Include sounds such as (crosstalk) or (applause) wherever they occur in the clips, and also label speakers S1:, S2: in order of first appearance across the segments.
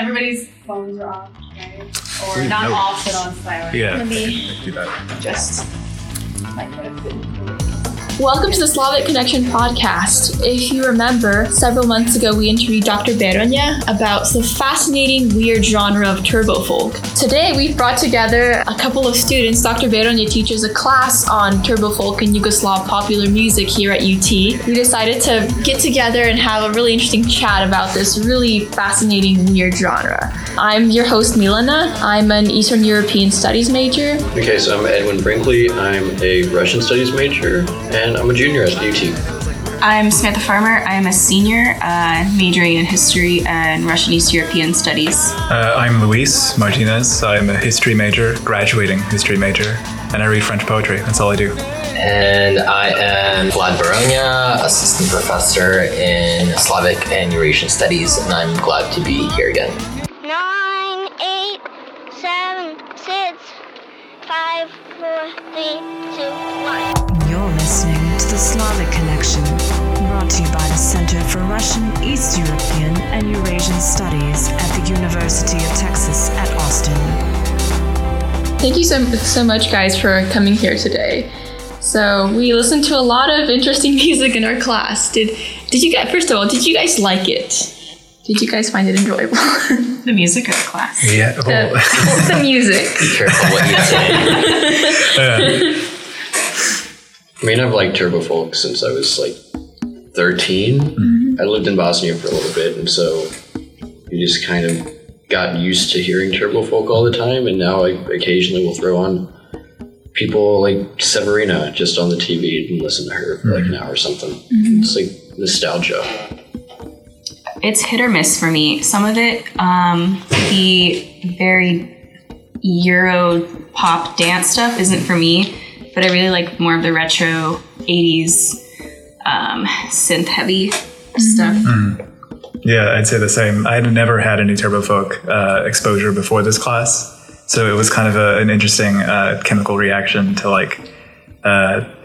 S1: Everybody's phones are off, right? Or not
S2: no.
S1: off, but on silent.
S2: Yeah.
S3: Let me
S2: Do that.
S3: just.
S1: Like, what if it-
S3: Welcome to the Slavic Connection podcast. If you remember, several months ago we interviewed Dr. Beronja about the fascinating, weird genre of turbo folk. Today we've brought together a couple of students. Dr. Beronja teaches a class on turbo folk and Yugoslav popular music here at UT. We decided to get together and have a really interesting chat about this really fascinating, weird genre. I'm your host, Milena. I'm an Eastern European Studies major.
S4: Okay, so I'm Edwin Brinkley. I'm a Russian Studies major, and I'm a junior at UT.
S5: I'm Samantha Farmer. I am a senior, uh, majoring in history and Russian East European studies.
S2: Uh, I'm Luis Martinez. I'm a history major, graduating history major, and I read French poetry. That's all I do.
S6: And I am Vlad Beronja, assistant professor in Slavic and Eurasian studies, and I'm glad to be here again.
S7: nine, eight, seven, six, five, four, three, two, one.
S8: You're listening to the Slavic Connection, brought to you by the Center for Russian, East European, and Eurasian Studies at the University of Texas at Austin.
S3: Thank you so, so much, guys, for coming here today. So we listened to a lot of interesting (laughs) music in our class. Did did you guys? First of all, did you guys like it? Did you guys find it enjoyable? (laughs)
S5: The music of the class.
S2: Yeah.
S3: the,
S2: Well,
S3: the music. (laughs)
S6: Careful what you say.
S4: Uh, I mean, I've liked turbo folk since I was like 13. Mm-hmm. I lived in Bosnia for a little bit, and so you just kind of got used to hearing turbo folk all the time. And now I occasionally will throw on people like Severina just on the TV and listen to her for like an mm-hmm. hour or something. Mm-hmm. It's like nostalgia.
S5: It's hit or miss for me. Some of it, um, the very Euro pop dance stuff isn't for me, but I really like more of the retro 80s um, synth heavy stuff.
S2: yeah, I'd say the same. I had never had any turbo folk uh, exposure before this class, so it was kind of a, an interesting uh, chemical reaction to like. Uh,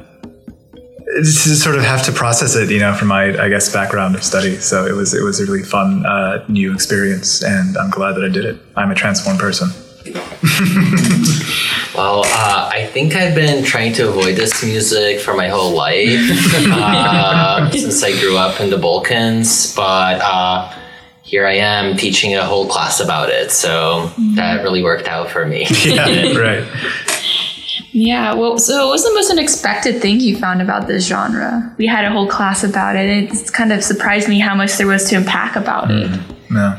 S2: to sort of have to process it, you know, from my, I guess, background of study. So it was, it was a really fun, uh, new experience, and I'm glad that I did it. I'm a transformed person. (laughs)
S6: Well, uh, I think I've been trying to avoid this music for my whole life (laughs) uh, since I grew up in the Balkans, but uh, here I am teaching a whole class about it, so that really worked out for me. (laughs)
S2: Yeah, right.
S3: Yeah. Well, so what was the most unexpected thing you found about this genre? We had a whole class about it. It's kind of surprised me how much there was to unpack about it.
S2: Yeah.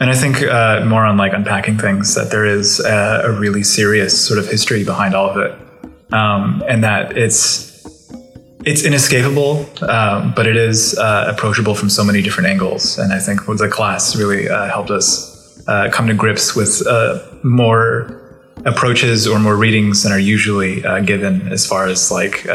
S2: And I think uh, more on like unpacking things that there is uh, a really serious sort of history behind all of it, um, and that it's it's inescapable, um, but it is uh, approachable from so many different angles. And I think the class really uh, helped us uh, come to grips with uh, more approaches or more readings than are usually given as far as like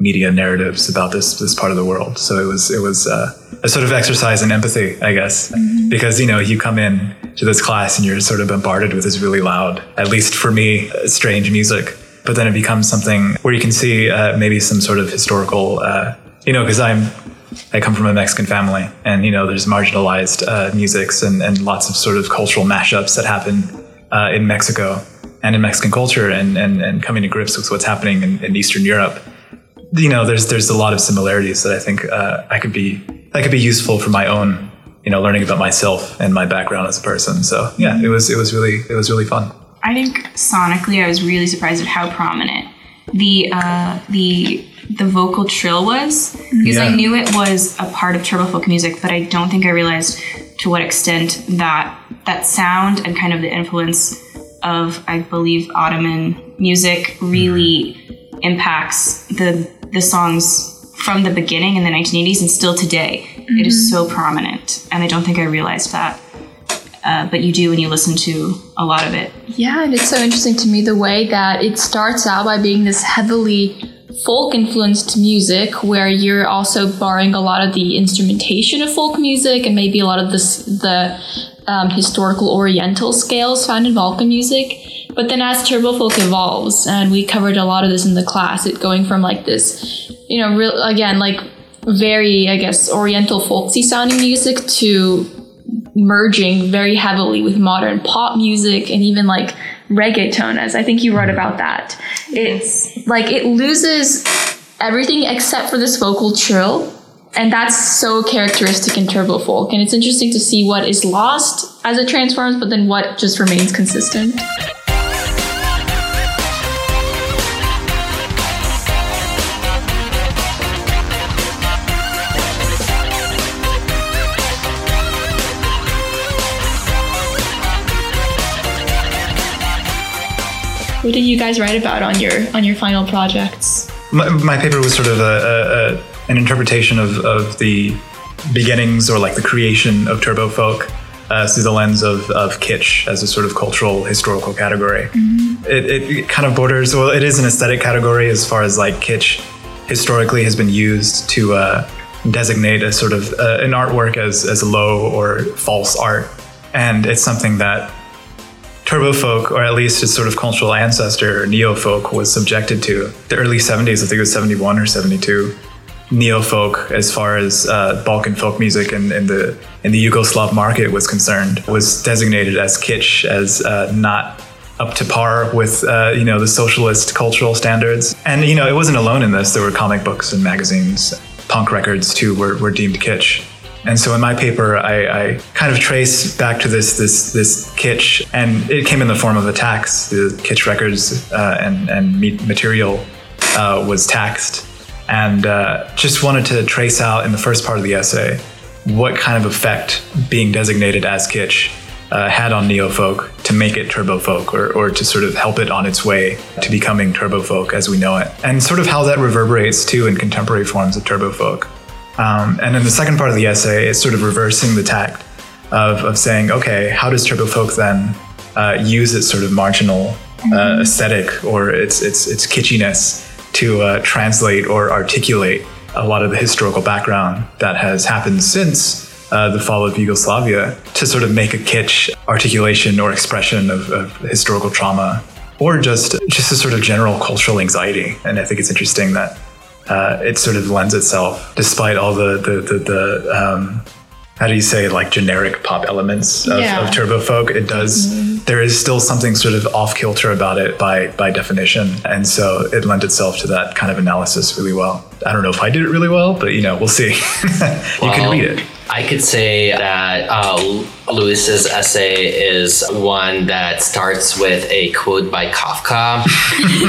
S2: media narratives about this this part of the world. So it was it was uh, a sort of exercise in empathy, I guess, because you know you come in to this class and you're sort of bombarded with this really loud, at least for me, strange music. But then it becomes something where you can see uh, maybe some sort of historical, uh, you know, because I'm I come from a Mexican family, and you know, there's marginalized uh, musics and, and lots of sort of cultural mashups that happen uh, in Mexico and in Mexican culture, and, and, and coming to grips with what's happening in, in Eastern Europe. You know, there's there's a lot of similarities that I think uh, I could be that could be useful for my own, you know, learning about myself and my background as a person. So yeah, it was it was really it was really fun.
S5: I think sonically, I was really surprised at how prominent the uh, the the vocal trill was because I knew it was a part of turbo folk music, but I don't think I realized to what extent that that sound and kind of the influence of I believe Ottoman music really impacts the the songs from the beginning in the 1980s and still today. It is so prominent, and I don't think I realized that. Uh, but you do when you listen to a lot of it.
S3: Yeah, and it's so interesting to me the way that it starts out by being this heavily folk influenced music where you're also borrowing a lot of the instrumentation of folk music and maybe a lot of this the um, historical oriental scales found in Balkan music. But then as turbo folk evolves, and we covered a lot of this in the class, it going from like this, you know, real again like very I guess oriental folksy sounding music to merging very heavily with modern pop music and even like reggaeton as I think you wrote about that. It's like it loses everything except for this vocal trill and that's so characteristic in turbo folk and it's interesting to see what is lost as it transforms but then what just remains consistent what did you guys write about on your on your final projects
S2: My, my paper was sort of a, a, a an interpretation of, of the beginnings or like the creation of turbo folk uh, through the lens of, of kitsch as a sort of cultural historical category. It, it, it kind of borders, well, it is an aesthetic category as far as like kitsch historically has been used to uh, designate a sort of uh, an artwork as, as low or false art. And it's something that turbo folk, or at least its sort of cultural ancestor, neo folk, was subjected to. The early 70s, I think it was 71 or 72 neo folk as far as uh, Balkan folk music in, in the in the Yugoslav market was concerned was designated as kitsch as uh, not up to par with uh, you know the socialist cultural standards. And you know it wasn't alone in this. There were comic books and magazines punk records too were, were deemed kitsch. And so in my paper I, I kind of trace back to this this this kitsch and it came in the form of a tax. The kitsch records uh, and and material uh, was taxed. And uh, just wanted to trace out in the first part of the essay what kind of effect being designated as kitsch uh, had on neofolk to make it turbo folk or, or to sort of help it on its way to becoming turbo folk as we know it. And sort of how that reverberates too in contemporary forms of turbo folk um, and in the second part of the essay it's sort of reversing the tact of, of saying okay how does turbo folk then uh, use its sort of marginal uh, aesthetic or its its its kitschiness to uh, translate or articulate a lot of the historical background that has happened since uh, the fall of Yugoslavia to sort of make a kitsch articulation or expression of, of historical trauma or just just a sort of general cultural anxiety. And I think it's interesting that uh, it sort of lends itself, despite all the the the, the um, how do you say like generic pop elements of,
S3: Yeah.
S2: of turbo folk? It does there is still something sort of off kilter about it by by definition. And so it lent itself to that kind of analysis really well. I don't know if i did it really well but you know we'll see. (laughs) You can read it.
S6: I could say that uh, Luis's essay is one that starts with a quote by Kafka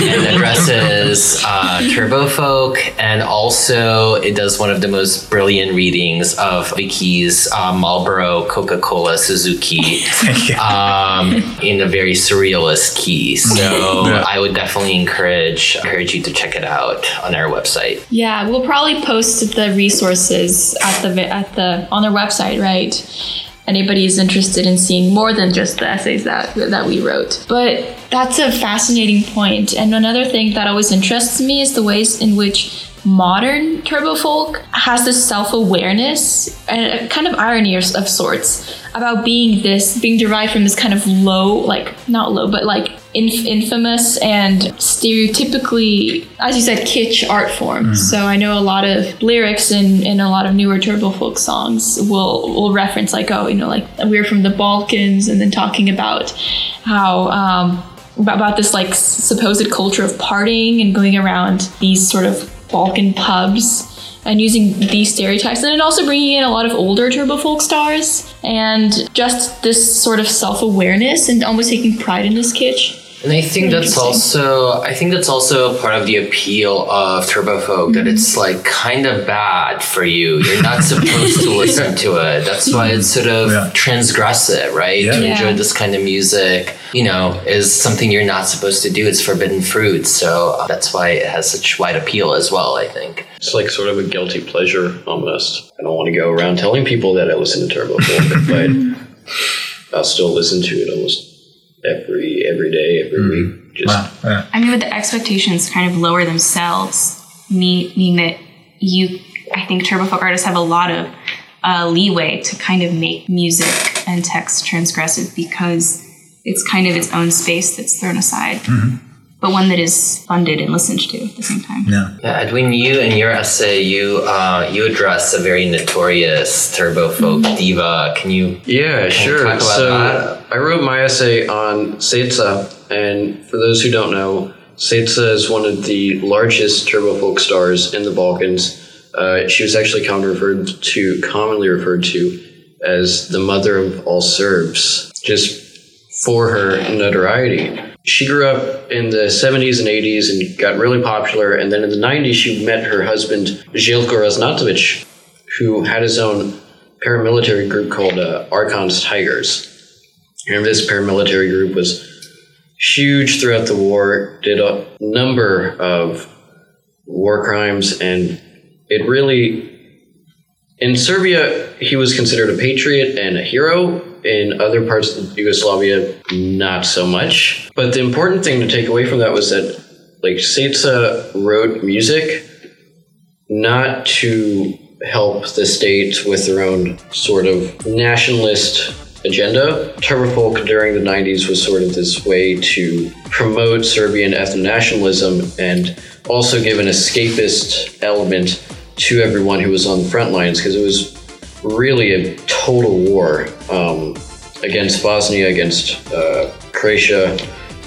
S6: and addresses uh, turbo folk, and also it does one of the most brilliant readings of Vicky's uh, Marlboro Coca Cola Suzuki um, in a very surrealist key. So
S2: Yeah.
S6: I would definitely encourage encourage you to check it out on our website.
S3: Yeah, we'll probably post the resources at the at the on our website, right? Anybody is interested in seeing more than just the essays that that we wrote. But that's a fascinating point. And another thing that always interests me is the ways in which modern turbo folk has this self-awareness and a kind of irony of of sorts about being this being derived from this kind of low like not low but like inf- infamous and stereotypically as you said kitsch art form. So i know a lot of lyrics in, in a lot of newer turbo folk songs will will reference like oh you know like we're from the balkans and then talking about how um about, about this like supposed culture of partying and going around these sort of Balkan pubs and using these stereotypes and then also bringing in a lot of older turbo folk stars and just this sort of self-awareness and almost taking pride in this kitsch
S6: And I think that's also I think that's also part of the appeal of turbo folk that it's like kind of bad for you. You're not (laughs) supposed to listen to it. That's why it's sort of
S2: Yeah.
S6: transgressive, right?
S2: Yeah.
S6: To
S3: Yeah.
S6: enjoy this kind of music, you know, is something you're not supposed to do. It's forbidden fruit. So uh, that's why it has such wide appeal as well, I think.
S4: It's like sort of a guilty pleasure almost. I don't want to go around telling people that I listen to Turbo Folk, but (laughs) I'll still listen to it almost every every day, every week. Just
S2: wow yeah.
S5: I mean, with the expectations kind of lower themselves, mean, mean that you, I think turbo folk artists have a lot of uh, leeway to kind of make music and text transgressive because it's kind of its own space that's thrown aside. But one that is funded and listened to at the same time.
S2: Yeah.
S6: Yeah, Edwin, you in your essay, you uh, you address a very notorious turbo folk diva. Can you?
S4: Yeah,
S6: you
S4: sure.
S6: talk about
S4: so
S6: that?
S4: I wrote my essay on Ceca, and for those who don't know, Ceca is one of the largest turbo folk stars in the Balkans. Uh, she was actually commonly referred to, commonly referred to as the mother of all Serbs, just for her notoriety. She grew up in the 70s and 80s and got really popular, and then in the 90s she met her husband Željko Raznatovic, who had his own paramilitary group called uh, Arkan's Tigers. And this paramilitary group was huge throughout the war, did a number of war crimes, and it really. In Serbia, he was considered a patriot and a hero. In other parts of Yugoslavia, not so much. But the important thing to take away from that was that, like, Ceca wrote music not to help the state with their own sort of nationalist agenda. Turbo folk during the 90s was sort of this way to promote Serbian ethno-nationalism and also give an escapist element to everyone who was on the front lines because it was really a total war um, against Bosnia, against uh, Croatia,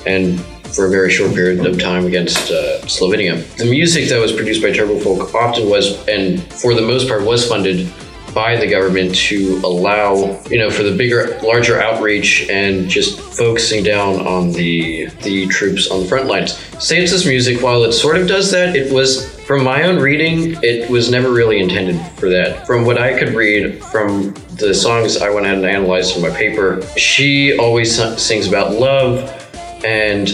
S4: and for a very short period of time against uh, Slovenia. The music that was produced by Turbo Folk often was, and for the most part, was funded by the government to allow, you know, for the bigger, larger outreach and just focusing down on the the troops on the front lines. Ceca's music, while it sort of does that, it was from my own reading, it was never really intended for that. From what I could read from the songs I went ahead and analyzed in my paper, she always sings about love, and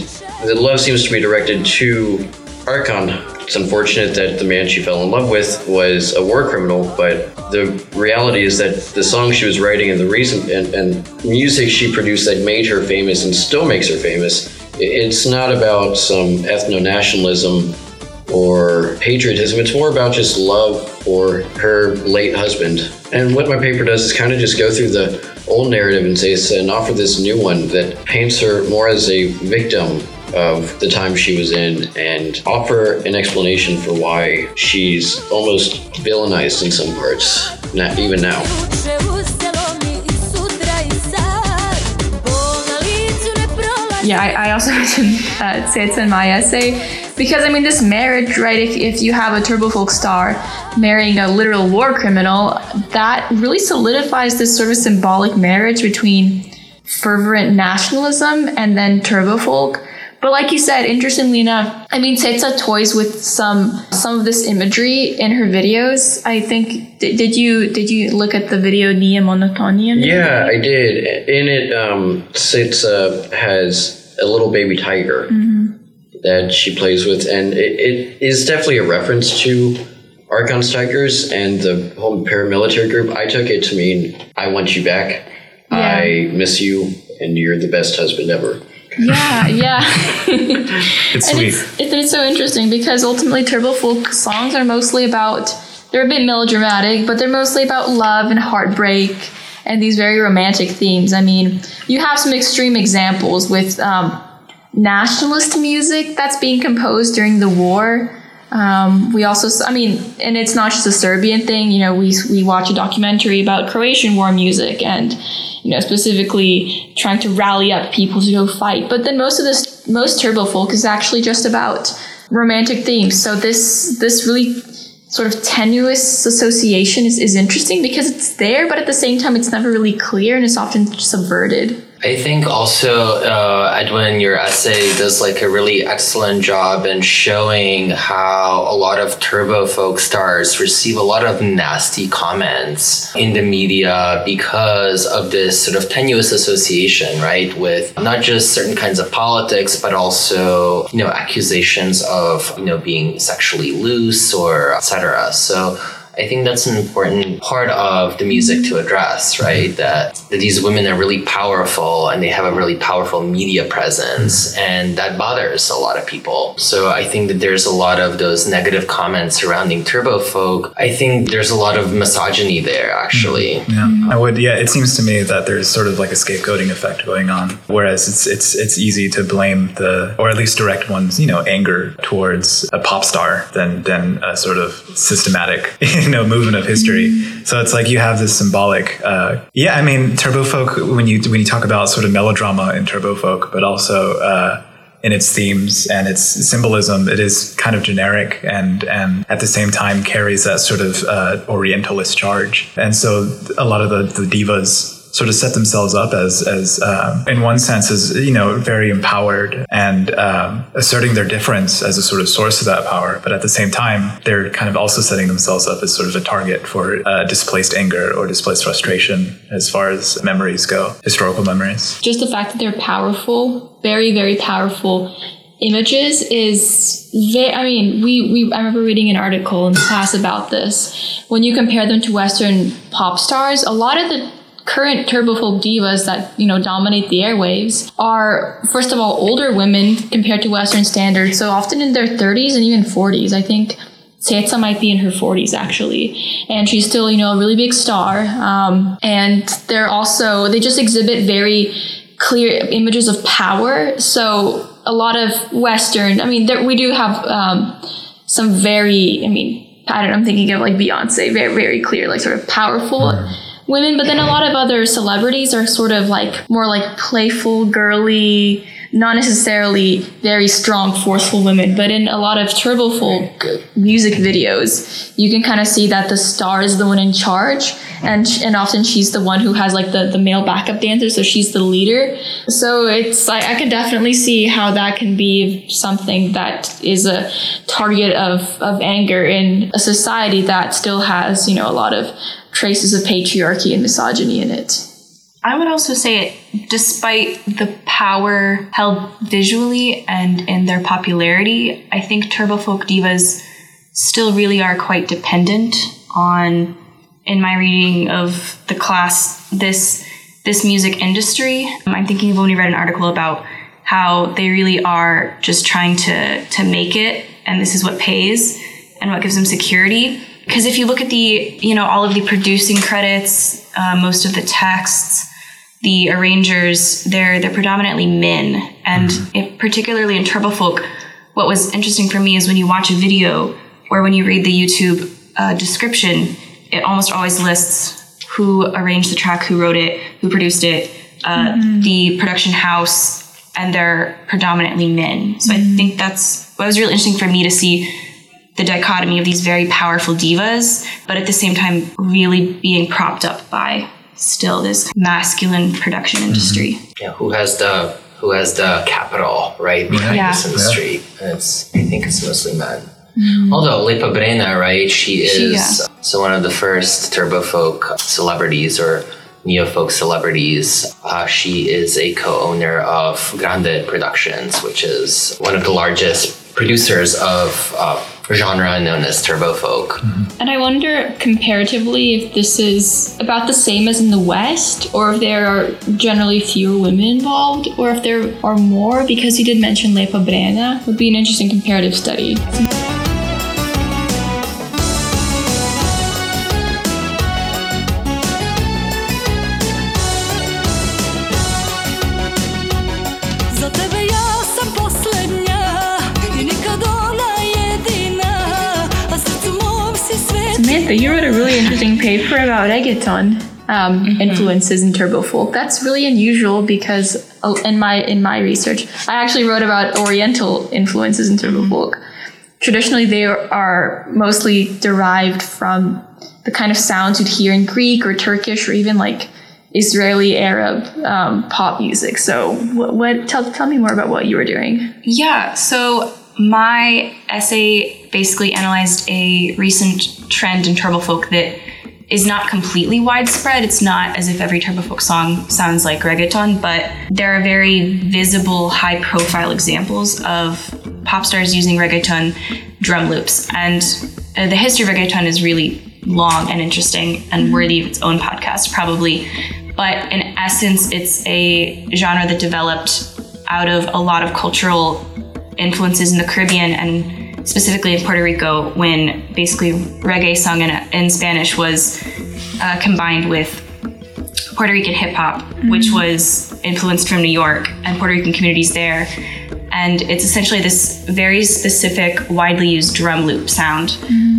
S4: the love seems to be directed to Arkan. It's unfortunate that the man she fell in love with was a war criminal, but the reality is that the song she was writing and the reason and, and music she produced that made her famous and still makes her famous, it's not about some ethno nationalism or patriotism. It's more about just love for her late husband. And what my paper does is kind of just go through the old narrative and say and offer this new one that paints her more as a victim of the time she was in and offer an explanation for why she's almost villainized in some parts, not even now.
S3: Yeah, I, I also (laughs) uh, Ceca in my essay because I mean, this marriage, right? If, if you have a turbo folk star marrying a literal war criminal, that really solidifies this sort of symbolic marriage between fervent nationalism and then turbo folk. But like you said, interestingly enough, I mean, Ceca toys with some some of this imagery in her videos. I think did, did you did you look at the video Nia Monotonia?
S4: Yeah, I did. In it, um, has a little baby tiger mm-hmm. that she plays with, and it, it is definitely a reference to Arkan's Tigers and the whole paramilitary group. I took it to mean I want you back. I miss you, and you're the best husband ever.
S3: Yeah, yeah. (laughs) (laughs)
S2: It's
S3: and
S2: sweet.
S3: it's, it's, it's so interesting because ultimately turbo folk songs are mostly about they're a bit melodramatic but they're mostly about love and heartbreak and these very romantic themes. I mean you have some extreme examples with um, nationalist music that's being composed during the war. Um, we also I mean and it's not just a serbian thing you know we, we watch a documentary about croatian war music and you know specifically trying to rally up people to go fight. But then most of this most turbo folk is actually just about romantic themes. So this this really sort of tenuous association is, is interesting because it's there but at the same time it's never really clear and it's often subverted
S6: I think also, uh, Edwin, your essay does like a really excellent job in showing how a lot of turbo folk stars receive a lot of nasty comments in the media because of this sort of tenuous association, right, with not just certain kinds of politics, but also, you know, accusations of, you know, being sexually loose or etc. So I think that's an important part of the music to address, right? That, that these women are really powerful and they have a really powerful media presence, mm-hmm. and that bothers a lot of people. So I think that there's a lot of those negative comments surrounding turbo folk. I think there's a lot of misogyny there, actually. Mm-hmm.
S2: Yeah, mm-hmm. I would. Yeah, it seems to me that there's sort of like a scapegoating effect going on, whereas it's it's it's easy to blame the, or at least direct one's you know anger towards a pop star than than a sort of systematic (laughs) you know movement of history. So it's like you have this symbolic. Uh, yeah, I mean, turbo folk when you when you talk about sort of melodrama in turbo folk, but also. Uh, in its themes and its symbolism, it is kind of generic and and at the same time carries that sort of uh, Orientalist charge. And so a lot of the, the divas sort of set themselves up as as um, in one sense as you know very empowered and um, asserting their difference as a sort of source of that power but at the same time they're kind of also setting themselves up as sort of a target for uh, displaced anger or displaced frustration as far as memories go historical memories
S3: just the fact that they're powerful, very, very powerful images is very, I mean, we, we, I remember reading an article in class about this. When you compare them to Western pop stars, a lot of the current turbofolk divas that, you know, dominate the airwaves are, first of all, older women compared to Western standards. So often in their 30s and even 40s. I think Ceca might be in her 40s actually, and she's still, you know, a really big star. Um, and they're also, they just exhibit very clear images of power. So a lot of Western, I mean, there, we do have um, some very, I mean, I don't know, I'm thinking of like Beyonce, very, very clear, like sort of powerful women, but then a lot of other celebrities are sort of like more like playful, girly, not necessarily very strong, forceful women, but in a lot of turbo music videos, you can kind of see that the star is the one in charge, and and often she's the one who has like the the male backup dancer, so she's the leader. So it's I, I can definitely see how that can be something that is a target of of anger in a society that still has you know a lot of traces of patriarchy and misogyny in it.
S5: I would also say, despite the power held visually and in their popularity, I think turbofolk divas still really are quite dependent on, in my reading of the class, this this music industry. I'm thinking I've only read an article about how they really are just trying to to make it, and this is what pays and what gives them security. Because if you look at the, you know, all of the producing credits, uh, most of the texts, the arrangers, they're they're predominantly men, and it, particularly in turbofolk, what was interesting for me is when you watch a video or when you read the YouTube uh, description, it almost always lists who arranged the track, who wrote it, who produced it, uh, the production house, and they're predominantly men. So I think that's what was really interesting for me to see the dichotomy of these very powerful divas, but at the same time, really being propped up by still this masculine production industry.
S6: Yeah, who has the who has the capital right behind
S5: Yeah.
S6: this industry? And it's I think it's mostly men. Although Lepa Brena, right? She is
S5: She, yeah.
S6: so one of the first turbo folk celebrities or neo folk celebrities. Uh, she is a co-owner of Grande Productions, which is one of the largest producers of uh, genre known as turbo folk.
S3: And I wonder comparatively if this is about the same as in the West, or if there are generally fewer women involved, or if there are more, because you did mention Lepa Brena, would be an interesting comparative study. You wrote a really interesting paper about reggaeton um, influences in turbo folk. That's really unusual because uh, in my in my research, I actually wrote about Oriental influences in turbo folk. Traditionally, they are mostly derived from the kind of sounds you'd hear in Greek or Turkish or even like Israeli Arab um, pop music. So, what, what tell tell me more about what you were doing?
S5: Yeah, so my essay basically analyzed a recent trend in turbofolk that is not completely widespread. It's not as if every turbofolk song sounds like reggaeton, but there are very visible, high profile examples of pop stars using reggaeton drum loops. And uh, the history of reggaeton is really long and interesting and worthy of its own podcast, probably. But in essence, it's a genre that developed out of a lot of cultural influences in the Caribbean and specifically in Puerto Rico when basically reggae sung in, in Spanish was uh, combined with Puerto Rican hip hop, which was influenced from New York and Puerto Rican communities there. And it's essentially this very specific, widely used drum loop sound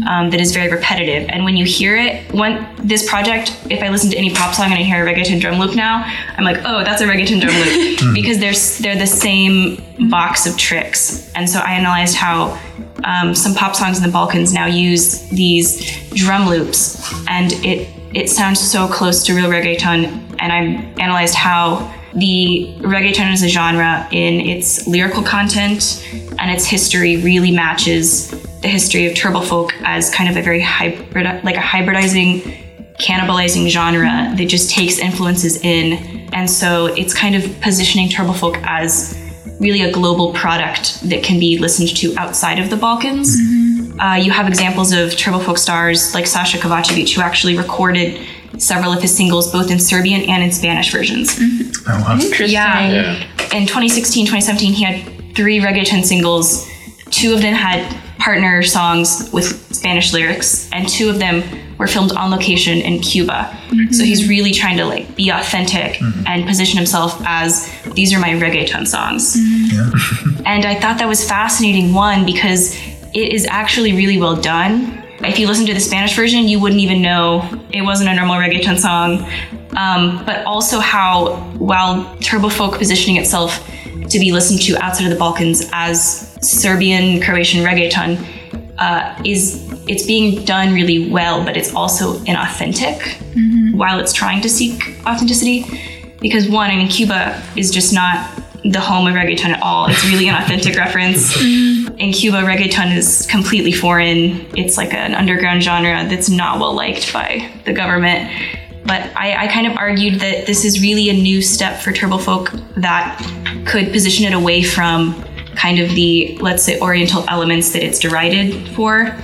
S5: um, that is very repetitive. And when you hear it, when this project, if I listen to any pop song and I hear a reggaeton drum loop now, I'm like, oh, that's a reggaeton drum loop (laughs) because they're they're the same box of tricks. And so I analyzed how um, some pop songs in the Balkans now use these drum loops, and it it sounds so close to real reggaeton. And I analyzed how the reggaeton as a genre in its lyrical content and its history really matches the history of turbo folk as kind of a very hybrid, like a hybridizing, cannibalizing genre that just takes influences in. And so it's kind of positioning turbo folk as really a global product that can be listened to outside of the Balkans. Uh, you have examples of turbo folk stars like Sasha Kovacevic, who actually recorded several of his singles both in Serbian and in Spanish versions.
S2: Oh, wow.
S3: Interesting.
S5: Yeah.
S4: Yeah.
S5: In 2016, 2017, he had three reggaeton singles. Two of them had partner songs with Spanish lyrics, and two of them were filmed on location in Cuba. Mm-hmm. So he's really trying to like be authentic mm-hmm. and position himself as these are my reggaeton songs. Mm-hmm. (laughs) and I thought that was fascinating. One because it is actually really well done. If you listen to the Spanish version, you wouldn't even know it wasn't a normal reggaeton song. Um, but also how, while Turbo Folk positioning itself to be listened to outside of the Balkans as Serbian Croatian reggaeton, uh, is it's being done really well, but it's also inauthentic while it's trying to seek authenticity. Because one, I mean, Cuba is just not the home of reggaeton at all. It's really an authentic (laughs) reference. Mm-hmm. In Cuba, reggaeton is completely foreign. It's like an underground genre that's not well liked by the government. But I, I kind of argued that this is really a new step for Turbo Folk that could position it away from kind of the, let's say, Oriental elements that it's derided for.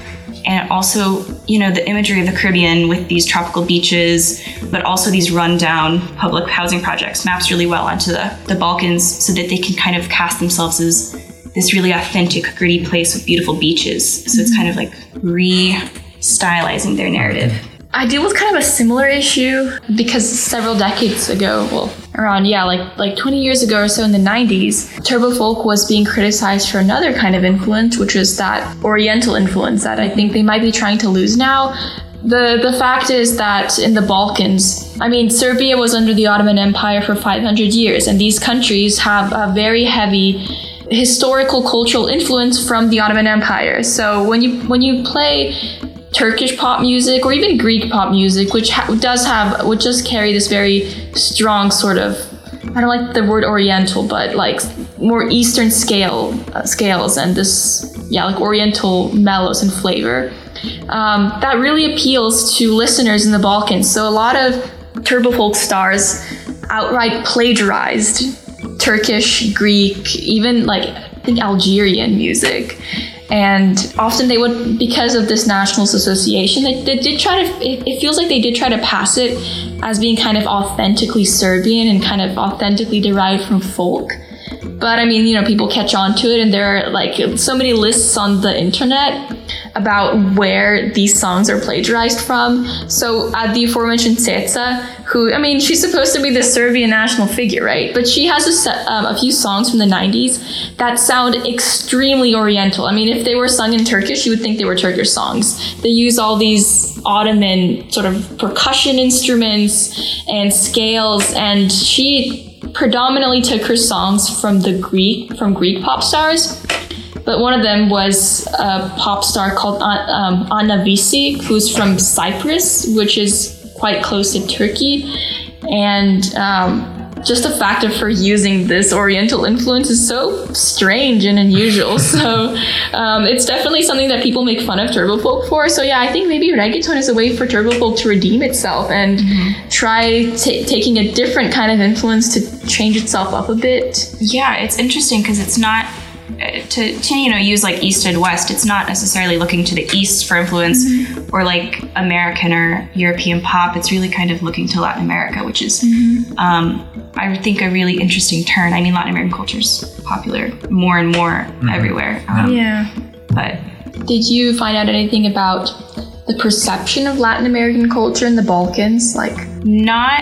S5: And also, you know, the imagery of the Caribbean with these tropical beaches, but also these rundown public housing projects maps really well onto the, the Balkans so that they can kind of cast themselves as this really authentic, gritty place with beautiful beaches. So it's mm-hmm. kind of like re stylizing their narrative.
S3: I deal with kind of a similar issue because several decades ago, well, around yeah, like like 20 years ago or so in the 90s, turbo folk was being criticized for another kind of influence, which was that Oriental influence that I think they might be trying to lose now. The the fact is that in the Balkans, I mean, Serbia was under the Ottoman Empire for 500 years, and these countries have a very heavy historical cultural influence from the Ottoman Empire. So when you when you play Turkish pop music or even Greek pop music, which ha- does have, which does carry this very strong sort of, I don't like the word Oriental, but like more Eastern scale uh, scales and this, yeah, like Oriental mellows and flavor. Um, that really appeals to listeners in the Balkans. So a lot of turbo folk stars outright plagiarized Turkish, Greek, even like I think Algerian music. And often they would, because of this nationalist association, they, they did try to, it, it feels like they did try to pass it as being kind of authentically Serbian and kind of authentically derived from folk. But I mean, you know, people catch on to it, and there are like so many lists on the internet about where these songs are plagiarized from. So, at the aforementioned Ceca, who, I mean, she's supposed to be the Serbian national figure, right? But she has a, set, um, a few songs from the 90s that sound extremely oriental. I mean, if they were sung in Turkish, you would think they were Turkish songs. They use all these Ottoman sort of percussion instruments and scales, and she predominantly took her songs from the Greek from Greek pop stars. But one of them was a pop star called um, Anna Vissi, who's from Cyprus, which is quite close to Turkey. And um, just the fact of her using this Oriental influence is so strange and unusual. (laughs) so um, it's definitely something that people make fun of turbo folk for. So yeah, I think maybe reggaeton is a way for turbo folk to redeem itself and try ta taking a different kind of influence to change itself up a bit.
S5: Yeah, it's interesting because it's not to, to you know use like east and west it's not necessarily looking to the east for influence or like american or european pop it's really kind of looking to latin america which is um, i think a really interesting turn i mean latin american culture's popular more and more everywhere um,
S3: Yeah.
S5: but
S3: Did you find out anything about the perception of Latin American culture in the Balkans? Like,
S5: not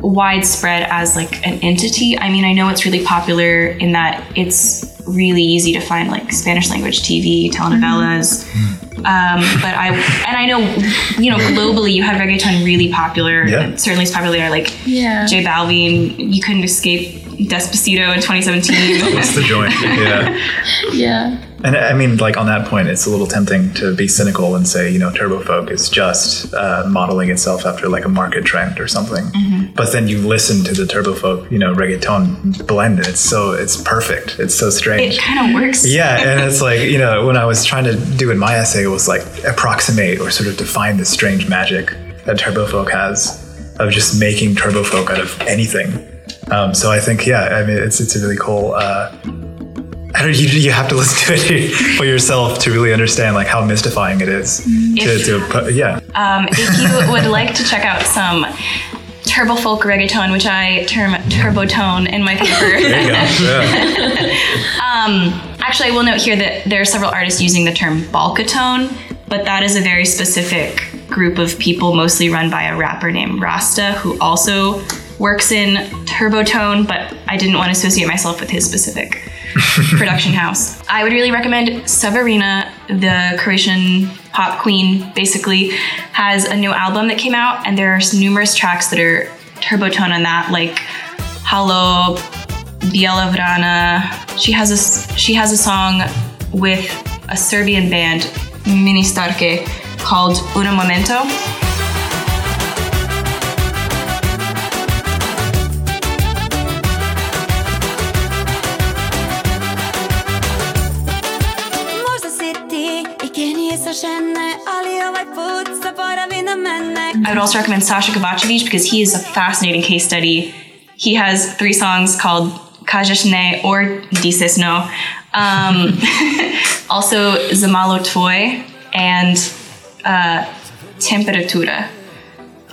S5: widespread as like an entity. I mean, I know it's really popular in that it's really easy to find like Spanish language TV, telenovelas. Um, but I and I know you know globally you have reggaeton really popular.
S2: Yeah.
S5: Certainly it's popular like
S3: yeah.
S5: J Balvin. You couldn't escape Despacito in 2017. (laughs)
S2: What's the joint? Yeah. (laughs)
S3: yeah.
S2: And I mean, like on that point, it's a little tempting to be cynical and say, you know, turbo folk is just uh, modeling itself after like a market trend or something. But then you listen to the turbo folk, you know, reggaeton blend, and it's so it's perfect. It's so strange.
S5: it kind of works.
S2: yeah, and (laughs) it's like you know, when I was trying to do in my essay, it was like approximate or sort of define this strange magic that turbo folk has of just making turbo folk out of anything. Um, so I think, yeah, I mean, it's it's a really cool. Uh, I don't. You, you have to listen to it (laughs) for yourself to really understand like how mystifying it is. To,
S5: If-
S2: to put, yeah,
S5: Um, if you (laughs) would like to check out some turbo folk reggaeton, which I term turbo tone in my paper. (laughs)
S2: there you go. Yeah.
S5: Actually, I will note here that there are several artists using the term balkatone, but that is a very specific group of people, mostly run by a rapper named Rasta, who also works in turbotone, but I didn't want to associate myself with his specific (laughs) production house. I would really recommend Severina, the Croatian pop queen, basically has a new album that came out, and there are numerous tracks that are turbotone on that, like Halo, Bijela Vrana. She has a she has a song with a Serbian band, Ministarke, called Uno Momento.
S9: I
S5: would also recommend Sasha Kovacevic because he is a fascinating case study. He has three songs called Kažeš ne or Dices no. Um, (laughs) also Zamalo Tvoj and uh, Temperatura.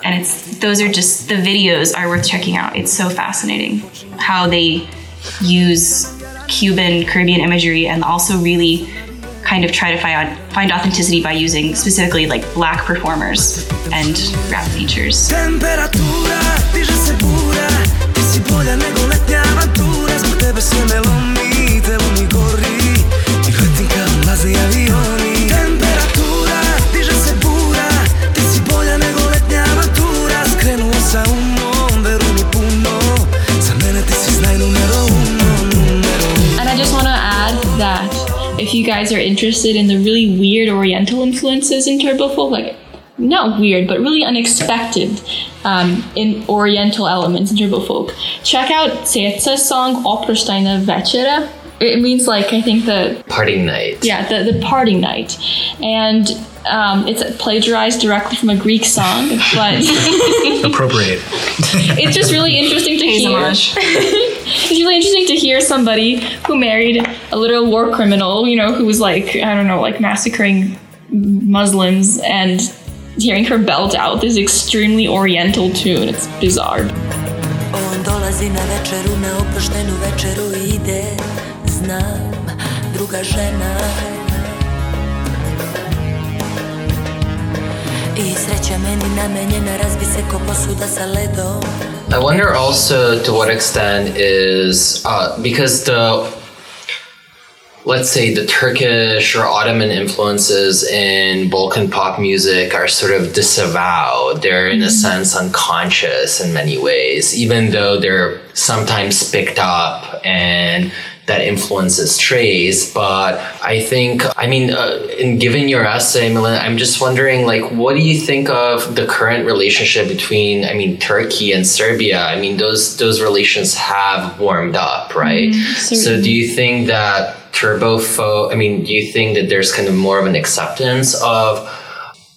S5: And it's those are just the videos are worth checking out. It's so fascinating how they use Cuban Caribbean imagery and also really kind of try to find find authenticity by using specifically like black performers and rap features.
S3: If you guys are interested in the really weird Oriental influences in Turbofolk, like not weird, but really unexpected um, in Oriental elements in Turbofolk, check out Ceca's song Oproštajna večera. It means like I think the
S6: Party night.
S3: yeah the, the party night, and um, it's plagiarized directly from a Greek song, but (laughs)
S2: Appropriate. (laughs)
S3: it's just really interesting to
S5: Pays
S3: hear. (laughs) it's really interesting to hear somebody who married a literal war criminal, you know, who was like, I don't know, like massacring Muslims and hearing her belt out this extremely oriental tune. It's bizarre.
S9: I sreća meni namenjena razbi se ko posuda sa ledom
S6: I wonder also to what extent is uh, because the let's say the Turkish or Ottoman influences in Balkan pop music are sort of disavowed. They're in a sense unconscious in many ways, even though they're sometimes picked up and that influences is. But I think, I mean, uh, in giving your essay, Milan, I'm just wondering, like, what do you think of the current relationship between, I mean, Turkey and Serbia? I mean, those those relations have warmed up, right? so, do you think that turbofo? I mean, do you think that there's kind of more of an acceptance of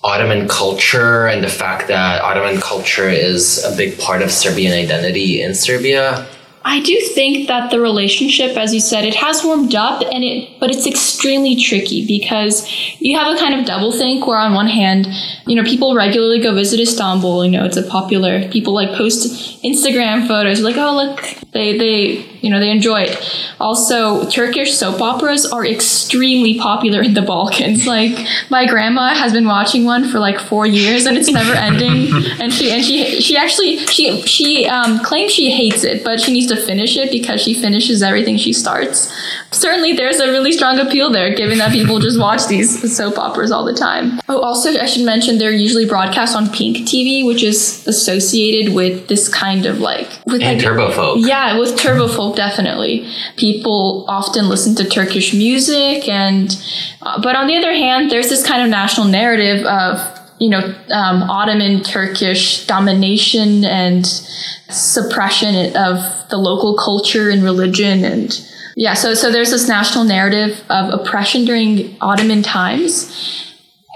S6: Ottoman culture and the fact that Ottoman culture is a big part of Serbian identity in Serbia?
S3: I do think that the relationship, as you said, it has warmed up, and it, but it's extremely tricky because you have a kind of double think where on one hand, you know, people regularly go visit Istanbul. You know, it's a popular. People like post Instagram photos, like, oh look, they they you know they enjoy it. Also, Turkish soap operas are extremely popular in the Balkans. Like my grandma has been watching one for like four years, and it's never ending. (laughs) and she and she she actually she she um, claims she hates it, but she needs to finish it because she finishes everything she starts. Certainly, there's a really strong appeal there, given that people just watch these soap operas all the time. Oh, also, I should mention they're usually broadcast on Pink TV, which is associated with this kind of like with
S6: And
S3: like,
S6: turbo folk.
S3: yeah, with turbo definitely. People often listen to Turkish music, and uh, but on the other hand, there's this kind of national narrative of you know um, Ottoman Turkish domination and suppression of the local culture and religion, and yeah, so so there's this national narrative of oppression during Ottoman times.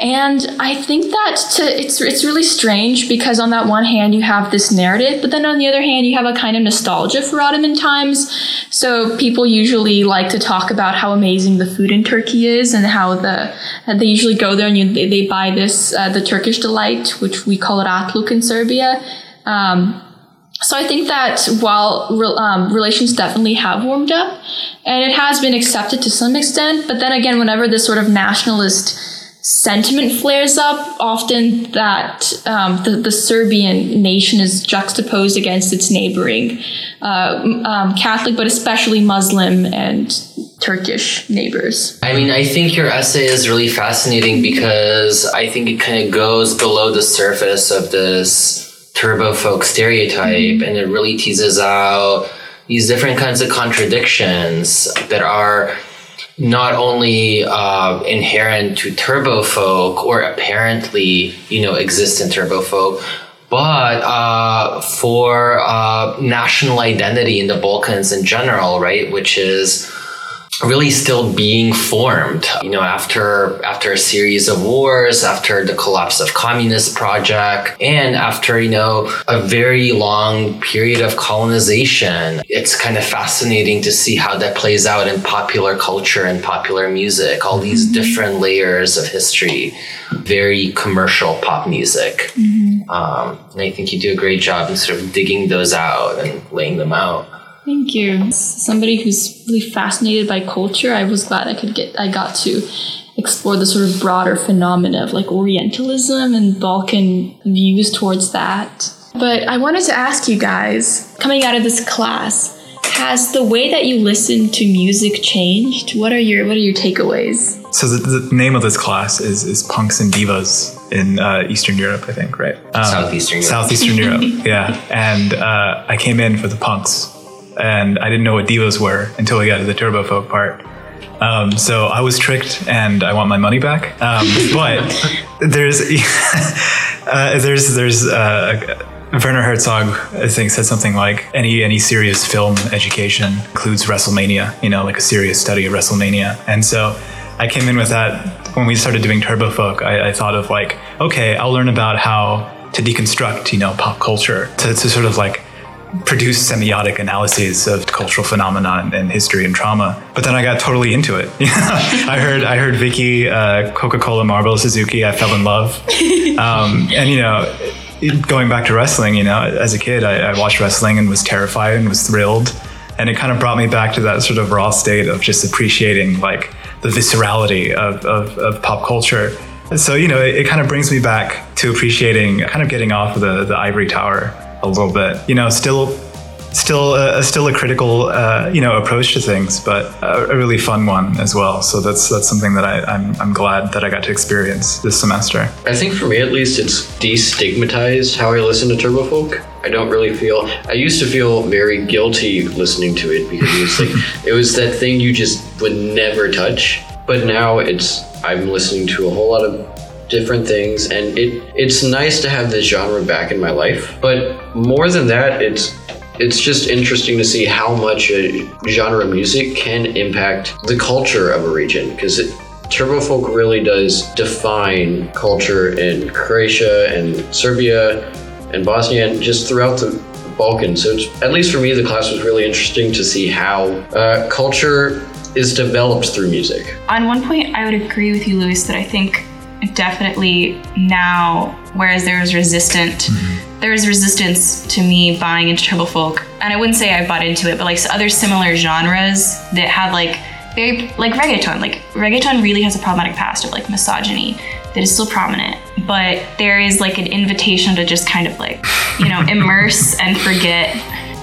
S3: And I think that to, it's it's really strange because on that one hand you have this narrative, but then on the other hand you have a kind of nostalgia for Ottoman times. So people usually like to talk about how amazing the food in Turkey is, and how the they usually go there and you, they, they buy this uh, the Turkish delight, which we call it ratluk in Serbia. Um, so I think that while um, relations definitely have warmed up, and it has been accepted to some extent, but then again, whenever this sort of nationalist sentiment flares up, often that um, the, the Serbian nation is juxtaposed against its neighboring uh, um, Catholic, but especially Muslim and Turkish neighbors.
S6: I mean, I think your essay is really fascinating because I think it kind of goes below the surface of this turbo folk stereotype and it really teases out these different kinds of contradictions that are not only uh, inherent to turbo folk or apparently, you know, exist in turbo folk, but uh, for uh, national identity in the Balkans in general, right? Which is really still being formed you know after after a series of wars after the collapse of communist project and after you know a very long period of colonization. It's kind of fascinating to see how that plays out in popular culture and popular music all these different layers of history. Very commercial pop music. Um, and i think you do a great job in sort of digging those out and laying them out
S3: Thank you. As somebody who's really fascinated by culture, I was glad I could get I got to explore the sort of broader phenomena of like Orientalism and Balkan views towards that. But I wanted to ask you guys, coming out of this class, has the way that you listen to music changed? What are your what are your takeaways?
S2: So the, the name of this class is is punks and divas in uh, Eastern Europe, I think, right? Um,
S6: Southeastern Europe.
S2: Southeastern Europe, (laughs) yeah. And uh, I came in for the punks, and I didn't know what divas were until we got to the turbo folk part. Um, so I was tricked, and I want my money back. Um, (laughs) but there's (laughs) uh, there's there's uh, Werner Herzog, I think, said something like any any serious film education includes WrestleMania. You know, like a serious study of WrestleMania. And so I came in with that. When we started doing Turbo Folk, I, I thought of like, okay, I'll learn about how to deconstruct, you know, pop culture to, to sort of like produce semiotic analyses of cultural phenomena and, history and trauma. But then I got totally into it. (laughs) I heard I heard Vicky, uh, Coca Cola, Marlboro, Suzuki. I fell in love, (laughs) um, and you know, going back to wrestling. You know, as a kid, I, I watched wrestling and was terrified and was thrilled, and it kind of brought me back to that sort of raw state of just appreciating like the viscerality of, of, of pop culture. So you know, it, it kind of brings me back to appreciating, kind of getting off of the, the ivory tower a little bit. You know, still, still, a, still a critical, uh, you know, approach to things, but a, a really fun one as well. So that's that's something that I, I'm I'm glad that I got to experience this semester.
S4: I think for me at least, it's destigmatized how I listen to Turbo Folk. I don't really feel. I used to feel very guilty listening to it because it was like (laughs) it was that thing you just would never touch. But now it's I'm listening to a whole lot of different things, and it it's nice to have this genre back in my life. But more than that, it's it's just interesting to see how much a genre of music can impact the culture of a region because it Turbo folk really does define culture in Croatia and Serbia and Bosnia and just throughout the Balkans. So at least for me, the class was really interesting to see how uh, culture is developed through music.
S5: On one point, I would agree with you, Luis, that I think definitely now, whereas there was resistant, mm-hmm. there was resistance to me buying into turbo folk, and I wouldn't say I bought into it, but like other similar genres that have like very like reggaeton. Like reggaeton really has a problematic past of like misogyny that is still prominent, but there is like an invitation to just kind of like you know (laughs) immerse and forget.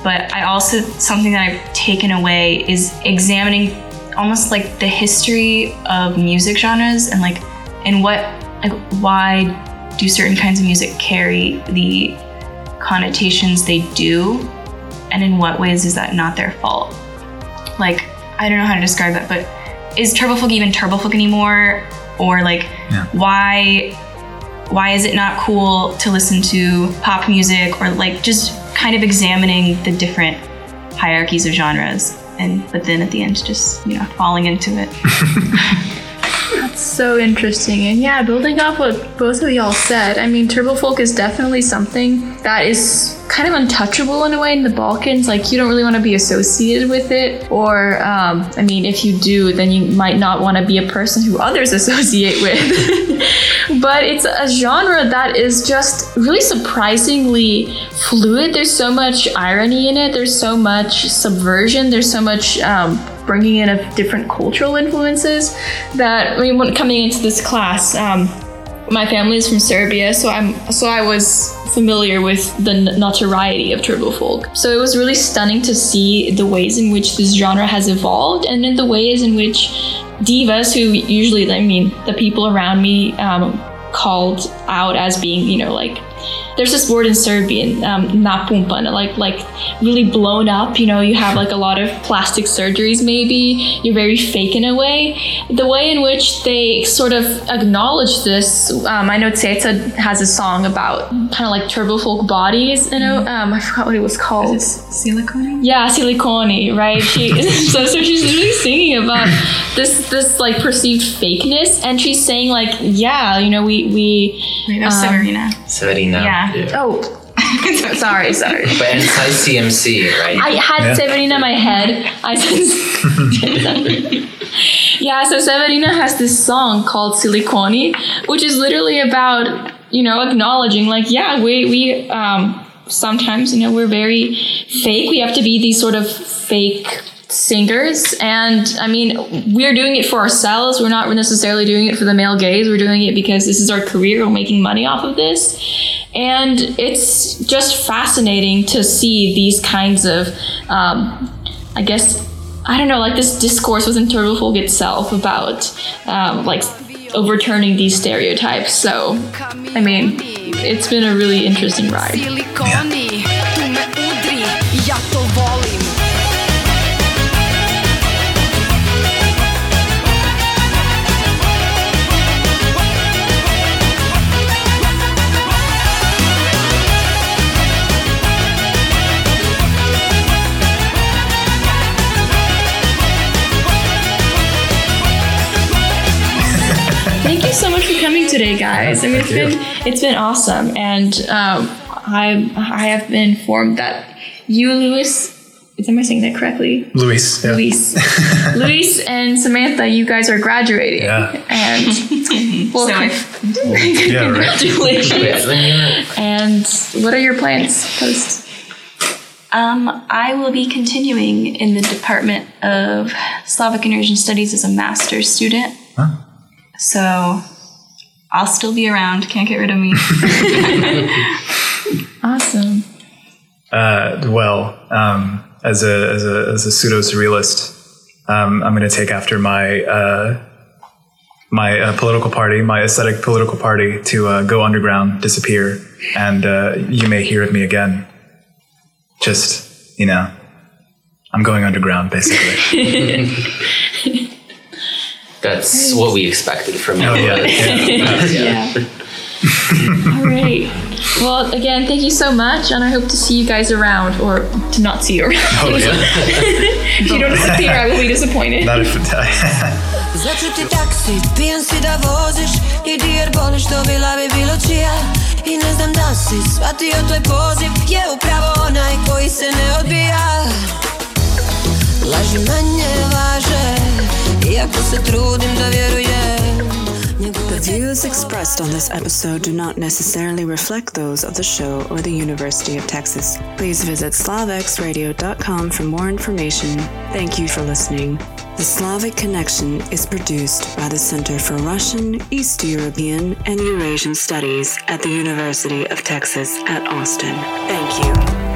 S5: But I also something that I've taken away is examining almost like the history of music genres and like and what like why do certain kinds of music carry the connotations they do? And in what ways is that not their fault? Like i don't know how to describe that but is turbofolk even turbofolk anymore? Or like
S2: Yeah.
S5: why why is it not cool to listen to pop music or like just kind of examining the different hierarchies of genres and but then at the end just you know falling into it (laughs)
S3: So interesting. And yeah, building off what both of y'all said, I mean, turbo folk is definitely something that is kind of untouchable in a way in the Balkans. Like, you don't really want to be associated with it. Or, um, I mean, if you do, then you might not want to be a person who others (laughs) associate with. (laughs) but it's a genre that is just really surprisingly fluid. There's so much irony in it, there's so much subversion, there's so much. Um, bringing in of different cultural influences that I mean when coming into this class um, my family is from Serbia so I'm so I was familiar with the notoriety of turbo folk. So it was really stunning to see the ways in which this genre has evolved and in the ways in which divas who usually I mean the people around me um, called out as being you know like there's this word in Serbian, um, napumpan, like like really blown up. You know, you have like a lot of plastic surgeries. Maybe you're very fake in a way. The way in which they sort of acknowledge this, um, I know Ceca has a song about kind of like turbo folk bodies. You know, um, I forgot what it was called.
S5: silicone
S3: Yeah, silicone, right? She (laughs) so, so she's literally singing about this this like perceived fakeness, and she's saying like, yeah, you know, we we
S5: Wait, that was
S3: Um,
S5: Severina.
S6: Severina.
S5: Yeah.
S3: Oh, (laughs) sorry, sorry.
S6: But inside CMC, right?
S3: I had
S2: Yeah.
S3: Severina in my head. I said, (laughs) yeah. So Severina has this song called Silicone, which is literally about you know acknowledging like yeah we we um sometimes you know we're very fake. We have to be these sort of fake singers. And i mean we're doing it for ourselves. We're not necessarily doing it for the male gaze. We're doing it because this is our career. We're making money off of this. And it's just fascinating to see these kinds of um, i guess i don't know like this discourse within turbofolk itself about um, like overturning these stereotypes. So i mean it's been a really interesting ride.
S9: Silikoni,
S3: Thank you so much for coming today, guys. I mean, it's
S2: Thank
S3: been it's been awesome, and um, I I have been informed that you, Luis, am I saying that correctly?
S2: Luis. Yeah.
S3: Luis, Luis, (laughs) and Samantha, you guys are graduating,
S2: Yeah.
S3: and (laughs) well,
S5: So I- (laughs)
S2: Yeah,
S3: congratulations.
S6: Severina.
S3: and what are your plans post?
S5: Um, I will be continuing in the Department of Slavic and Eurasian Studies as a master's student.
S2: Huh?
S5: So I'll still be around. Can't get rid of me. (laughs)
S3: Awesome.
S2: Uh, well, um, as a as a as a pseudo surrealist, um, I'm going to take after my uh, my uh, political party, my aesthetic political party, to uh, go underground, disappear, and uh, you may hear of me again. Just you know, I'm going underground, basically. (laughs)
S6: That's what we expected from you.
S2: Oh, yeah, (laughs) yeah.
S3: Yeah. (laughs) All right. Well, again, thank you so much, and I hope to see you guys around, or to not see you around.
S2: Oh, yeah. (laughs)
S3: if you don't disappear, I will be disappointed.
S2: Not if
S9: Zat ti taksi, pijan si da voziš Idi jer boli što bila bi bilo čija I ne znam da si shvatio tvoj poziv Je upravo onaj koji se ne odbija Laži manje važe Iako se trudim da vjerujem
S8: The views expressed on this episode do not necessarily reflect those of the show or the University of Texas. Please visit slavxradio.com for more information. Thank you for listening. The Slavic Connection is produced by the Center for Russian, East European, and Eurasian Studies at the University of Texas at Austin. Thank you.